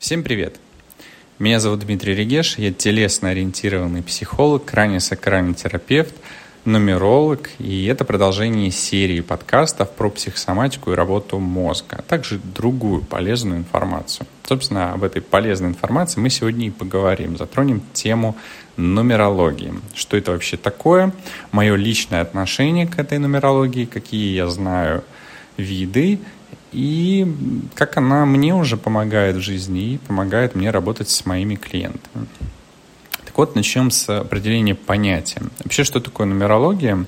Всем привет! Меня зовут Дмитрий Регеш, я телесно-ориентированный психолог, крайне-сакральный терапевт, нумеролог, и это продолжение серии подкастов про психосоматику и работу мозга, а также другую полезную информацию. Собственно, об этой полезной информации мы сегодня и поговорим, затронем тему нумерологии. Что это вообще такое, мое личное отношение к этой нумерологии, какие я знаю виды и как она мне уже помогает в жизни и помогает мне работать с моими клиентами. Так вот, начнем с определения понятия. Вообще, что такое нумерология,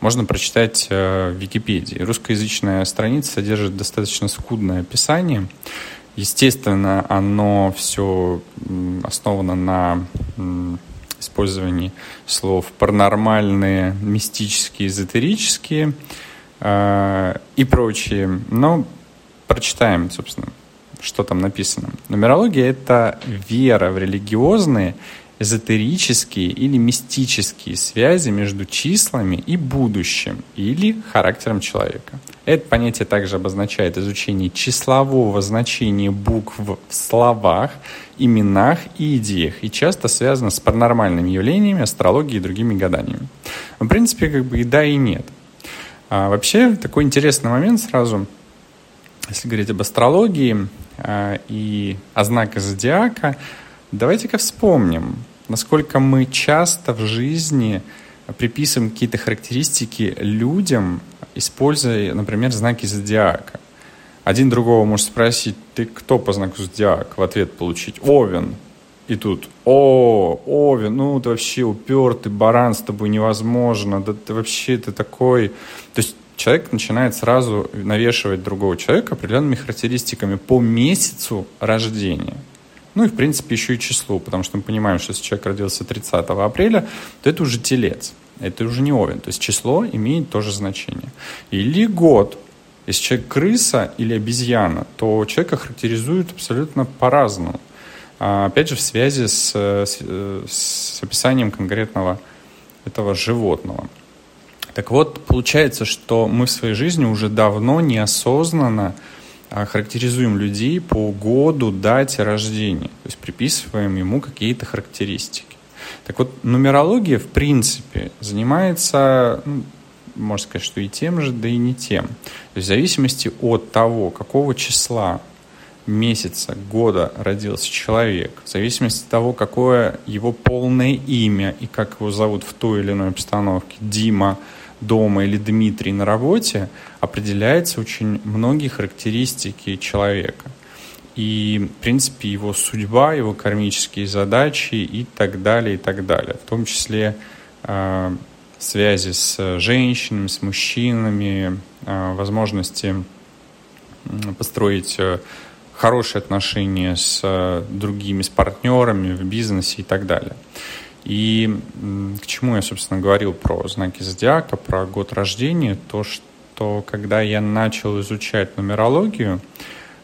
можно прочитать э, в Википедии. Русскоязычная страница содержит достаточно скудное описание. Естественно, оно все основано на использовании слов паранормальные, мистические, эзотерические э, и прочие. Но прочитаем, собственно, что там написано. Нумерология — это вера в религиозные, эзотерические или мистические связи между числами и будущим или характером человека. Это понятие также обозначает изучение числового значения букв в словах, именах и идеях и часто связано с паранормальными явлениями, астрологией и другими гаданиями. В принципе, как бы и да, и нет. А вообще, такой интересный момент сразу – если говорить об астрологии э, и о знаках зодиака, давайте-ка вспомним, насколько мы часто в жизни приписываем какие-то характеристики людям, используя, например, знаки зодиака. Один другого может спросить, ты кто по знаку зодиака? В ответ получить Овен. И тут, о, Овен, ну ты вообще упертый баран, с тобой невозможно, да ты вообще ты такой... То есть человек начинает сразу навешивать другого человека определенными характеристиками по месяцу рождения. Ну и, в принципе, еще и числу, потому что мы понимаем, что если человек родился 30 апреля, то это уже телец, это уже не овен. То есть число имеет тоже значение. Или год. Если человек крыса или обезьяна, то человека характеризуют абсолютно по-разному. А, опять же, в связи с, с, с описанием конкретного этого животного. Так вот, получается, что мы в своей жизни уже давно неосознанно а, характеризуем людей по году, дате рождения, то есть приписываем ему какие-то характеристики. Так вот, нумерология, в принципе, занимается, ну, можно сказать, что и тем же, да и не тем. То есть в зависимости от того, какого числа месяца, года родился человек, в зависимости от того, какое его полное имя и как его зовут в той или иной обстановке, Дима, дома или Дмитрий на работе, определяется очень многие характеристики человека. И, в принципе, его судьба, его кармические задачи и так далее, и так далее. В том числе э, связи с женщинами, с мужчинами, э, возможности построить э, хорошие отношения с э, другими, с партнерами в бизнесе и так далее. И к чему я, собственно, говорил про знаки зодиака, про год рождения, то, что когда я начал изучать нумерологию,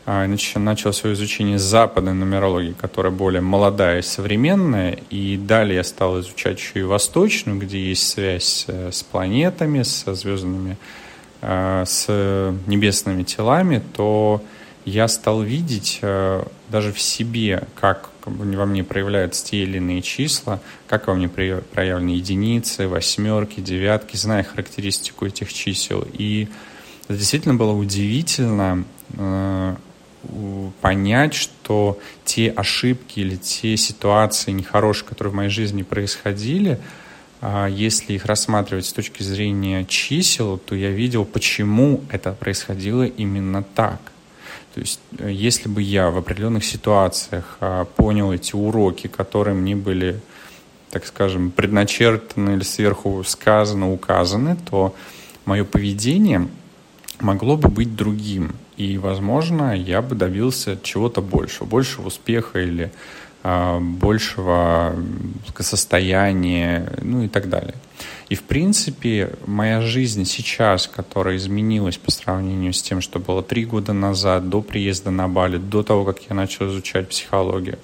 а, начал свое изучение западной нумерологии, которая более молодая и современная, и далее я стал изучать еще и восточную, где есть связь с планетами, со звездными, а, с небесными телами, то я стал видеть э, даже в себе, как во мне проявляются те или иные числа, как во мне проявлены единицы, восьмерки, девятки, зная характеристику этих чисел. И это действительно было удивительно э, понять, что те ошибки или те ситуации нехорошие, которые в моей жизни происходили, э, если их рассматривать с точки зрения чисел, то я видел, почему это происходило именно так. То есть, э, если бы я в определенных ситуациях а, понял эти уроки, которые мне были, так скажем, предначертаны или сверху сказаны, указаны, то мое поведение могло бы быть другим. И, возможно, я бы добился чего-то большего, большего успеха или большего состояния, ну и так далее. И, в принципе, моя жизнь сейчас, которая изменилась по сравнению с тем, что было три года назад, до приезда на Бали, до того, как я начал изучать психологию,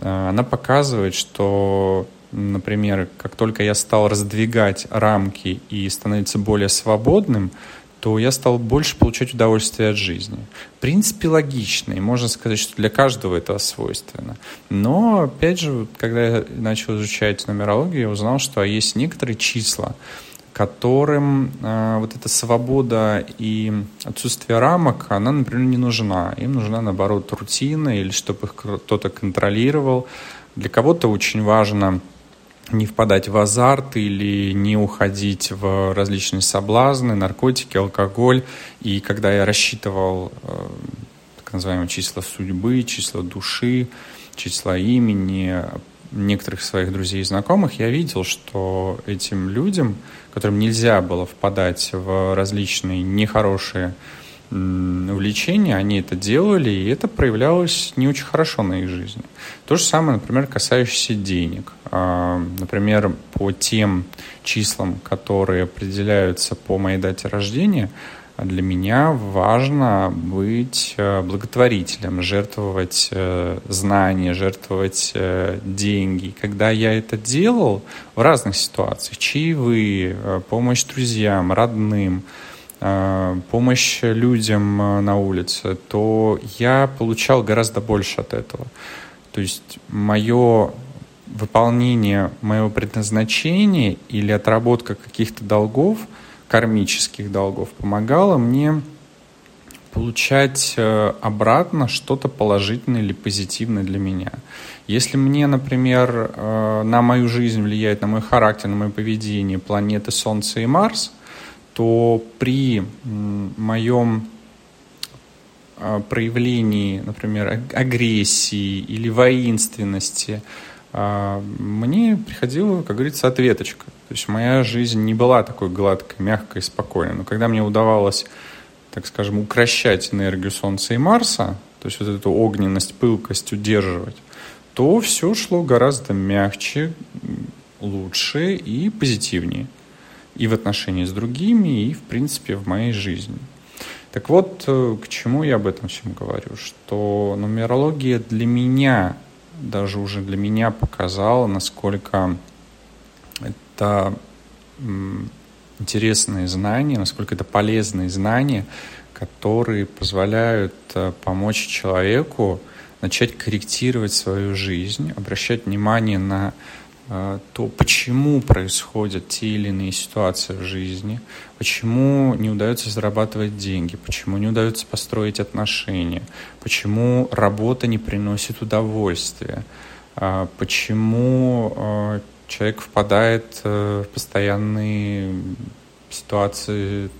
а, она показывает, что, например, как только я стал раздвигать рамки и становиться более свободным, то я стал больше получать удовольствие от жизни. В принципе, логично, и можно сказать, что для каждого это свойственно. Но, опять же, когда я начал изучать нумерологию, я узнал, что есть некоторые числа, которым э, вот эта свобода и отсутствие рамок, она, например, не нужна. Им нужна, наоборот, рутина или чтобы их кто-то контролировал. Для кого-то очень важно не впадать в азарт или не уходить в различные соблазны, наркотики, алкоголь. И когда я рассчитывал э, так называемые числа судьбы, числа души, числа имени некоторых своих друзей и знакомых, я видел, что этим людям, которым нельзя было впадать в различные нехорошие увлечения, они это делали, и это проявлялось не очень хорошо на их жизни. То же самое, например, касающееся денег. А, например, по тем числам, которые определяются по моей дате рождения, для меня важно быть э, благотворителем, жертвовать э, знания, жертвовать э, деньги. Когда я это делал в разных ситуациях, чаевые, помощь друзьям, родным – помощь людям э, на улице, то я получал гораздо больше от этого. То есть мое выполнение моего предназначения или отработка каких-то долгов, кармических долгов, помогало мне получать э, обратно что-то положительное или позитивное для меня. Если мне, например, на мою жизнь влияет, на мой характер, на мое поведение планеты Солнце и Марс – то при моем а, проявлении, например, агрессии или воинственности, а, мне приходила, как говорится, ответочка. То есть моя жизнь не была такой гладкой, мягкой, спокойной. Но когда мне удавалось, так скажем, укращать энергию Солнца и Марса, то есть вот эту огненность, пылкость удерживать, то все шло гораздо мягче, лучше и позитивнее и в отношении с другими, и, в принципе, в моей жизни. Так вот, э, к чему я об этом всем говорю? Что нумерология для меня, даже уже для меня показала, насколько это интересные знания, насколько это полезные знания, которые позволяют э, помочь человеку начать корректировать свою жизнь, обращать внимание на то почему происходят те или иные ситуации в жизни, почему не удается зарабатывать деньги, почему не удается построить отношения, почему работа не приносит удовольствия, а, почему а, человек впадает э, в постоянные ситуации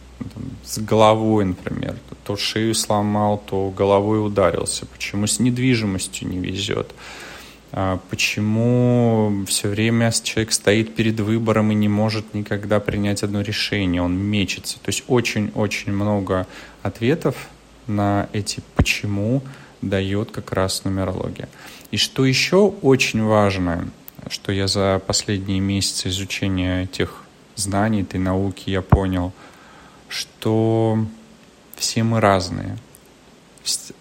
с головой, например, то шею сломал, то головой ударился, почему с недвижимостью не везет. А почему все время человек стоит перед выбором и не может никогда принять одно решение, он мечется. То есть очень-очень много ответов на эти «почему» дает как раз нумерология. И что еще очень важно, что я за последние месяцы изучения этих знаний, этой науки я понял, что все мы разные.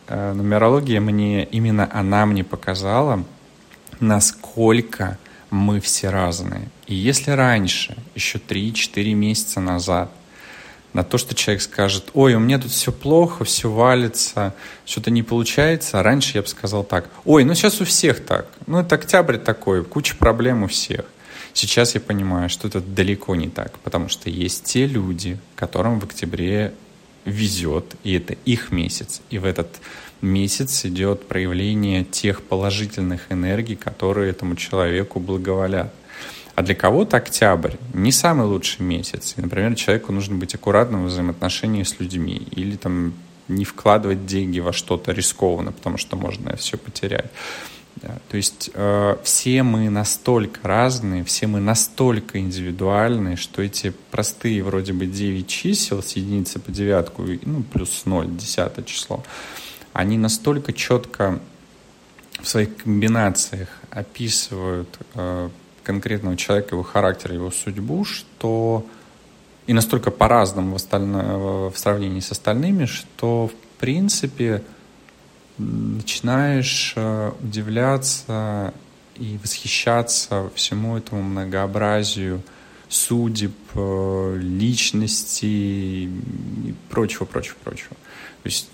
Э, нумерология мне, именно она мне показала – насколько мы все разные. И если раньше, еще 3-4 месяца назад, на то, что человек скажет, ой, у меня тут все плохо, все валится, что-то не получается, а раньше я бы сказал так, ой, ну сейчас у всех так, ну это октябрь такой, куча проблем у всех. Сейчас я понимаю, что это далеко не так, потому что есть те люди, которым в октябре везет, и это их месяц, и в этот месяц идет проявление тех положительных энергий, которые этому человеку благоволят. А для кого-то октябрь не самый лучший месяц. И, например, человеку нужно быть аккуратным в взаимоотношении с людьми или там не вкладывать деньги во что-то рискованно, потому что можно все потерять. Да, то есть э, все мы настолько разные, все мы настолько индивидуальные, что эти простые вроде бы 9 чисел с единицы по девятку, ну, плюс 0, десятое число, они настолько четко в своих комбинациях описывают э, конкретного человека, его характер, его судьбу, что и настолько по-разному в, остально, в сравнении с остальными, что в принципе начинаешь э, удивляться и восхищаться всему этому многообразию судеб, э, личности и прочего, прочего, прочего. То есть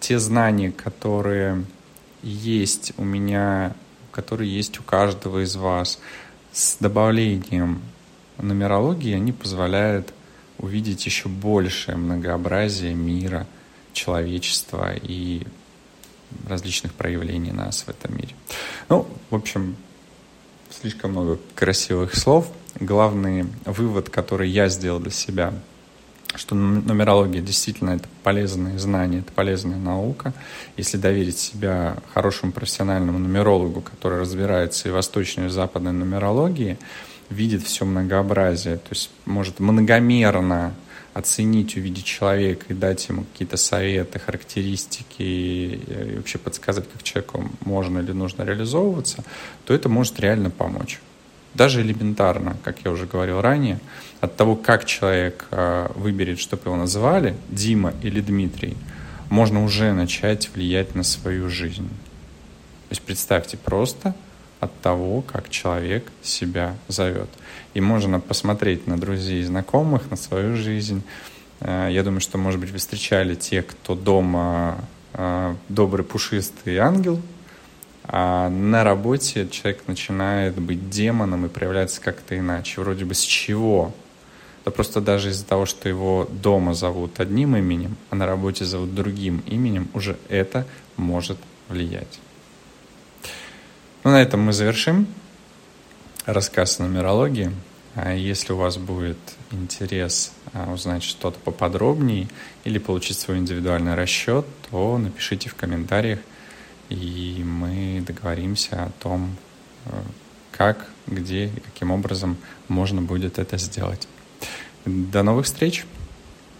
те знания, которые есть у меня, которые есть у каждого из вас, с добавлением нумерологии, они позволяют увидеть еще большее многообразие мира, человечества и различных проявлений нас в этом мире. Ну, в общем, слишком много красивых слов. Главный вывод, который я сделал для себя, что нумерология действительно это полезное знание, это полезная наука. Если доверить себя хорошему профессиональному нумерологу, который разбирается и восточной, и западной нумерологии, видит все многообразие, то есть может многомерно оценить, увидеть человека и дать ему какие-то советы, характеристики и вообще подсказать, как человеку можно или нужно реализовываться, то это может реально помочь. Даже элементарно, как я уже говорил ранее, от того, как человек а, выберет, чтобы его называли, Дима или Дмитрий, можно уже начать влиять на свою жизнь. То есть представьте просто от того, как человек себя зовет. И можно посмотреть на друзей и знакомых, на свою жизнь. Э, я думаю, что, может быть, вы встречали те, кто дома э, добрый пушистый ангел, а на работе человек начинает быть демоном и проявляться как-то иначе. Вроде бы с чего? Да просто даже из-за того, что его дома зовут одним именем, а на работе зовут другим именем, уже это может влиять. Ну, на этом мы завершим рассказ о нумерологии. А если у вас будет интерес а, узнать что-то поподробнее или получить свой индивидуальный расчет, то напишите в комментариях, и мы договоримся о том, э, как, где и каким образом можно будет это сделать. До новых встреч!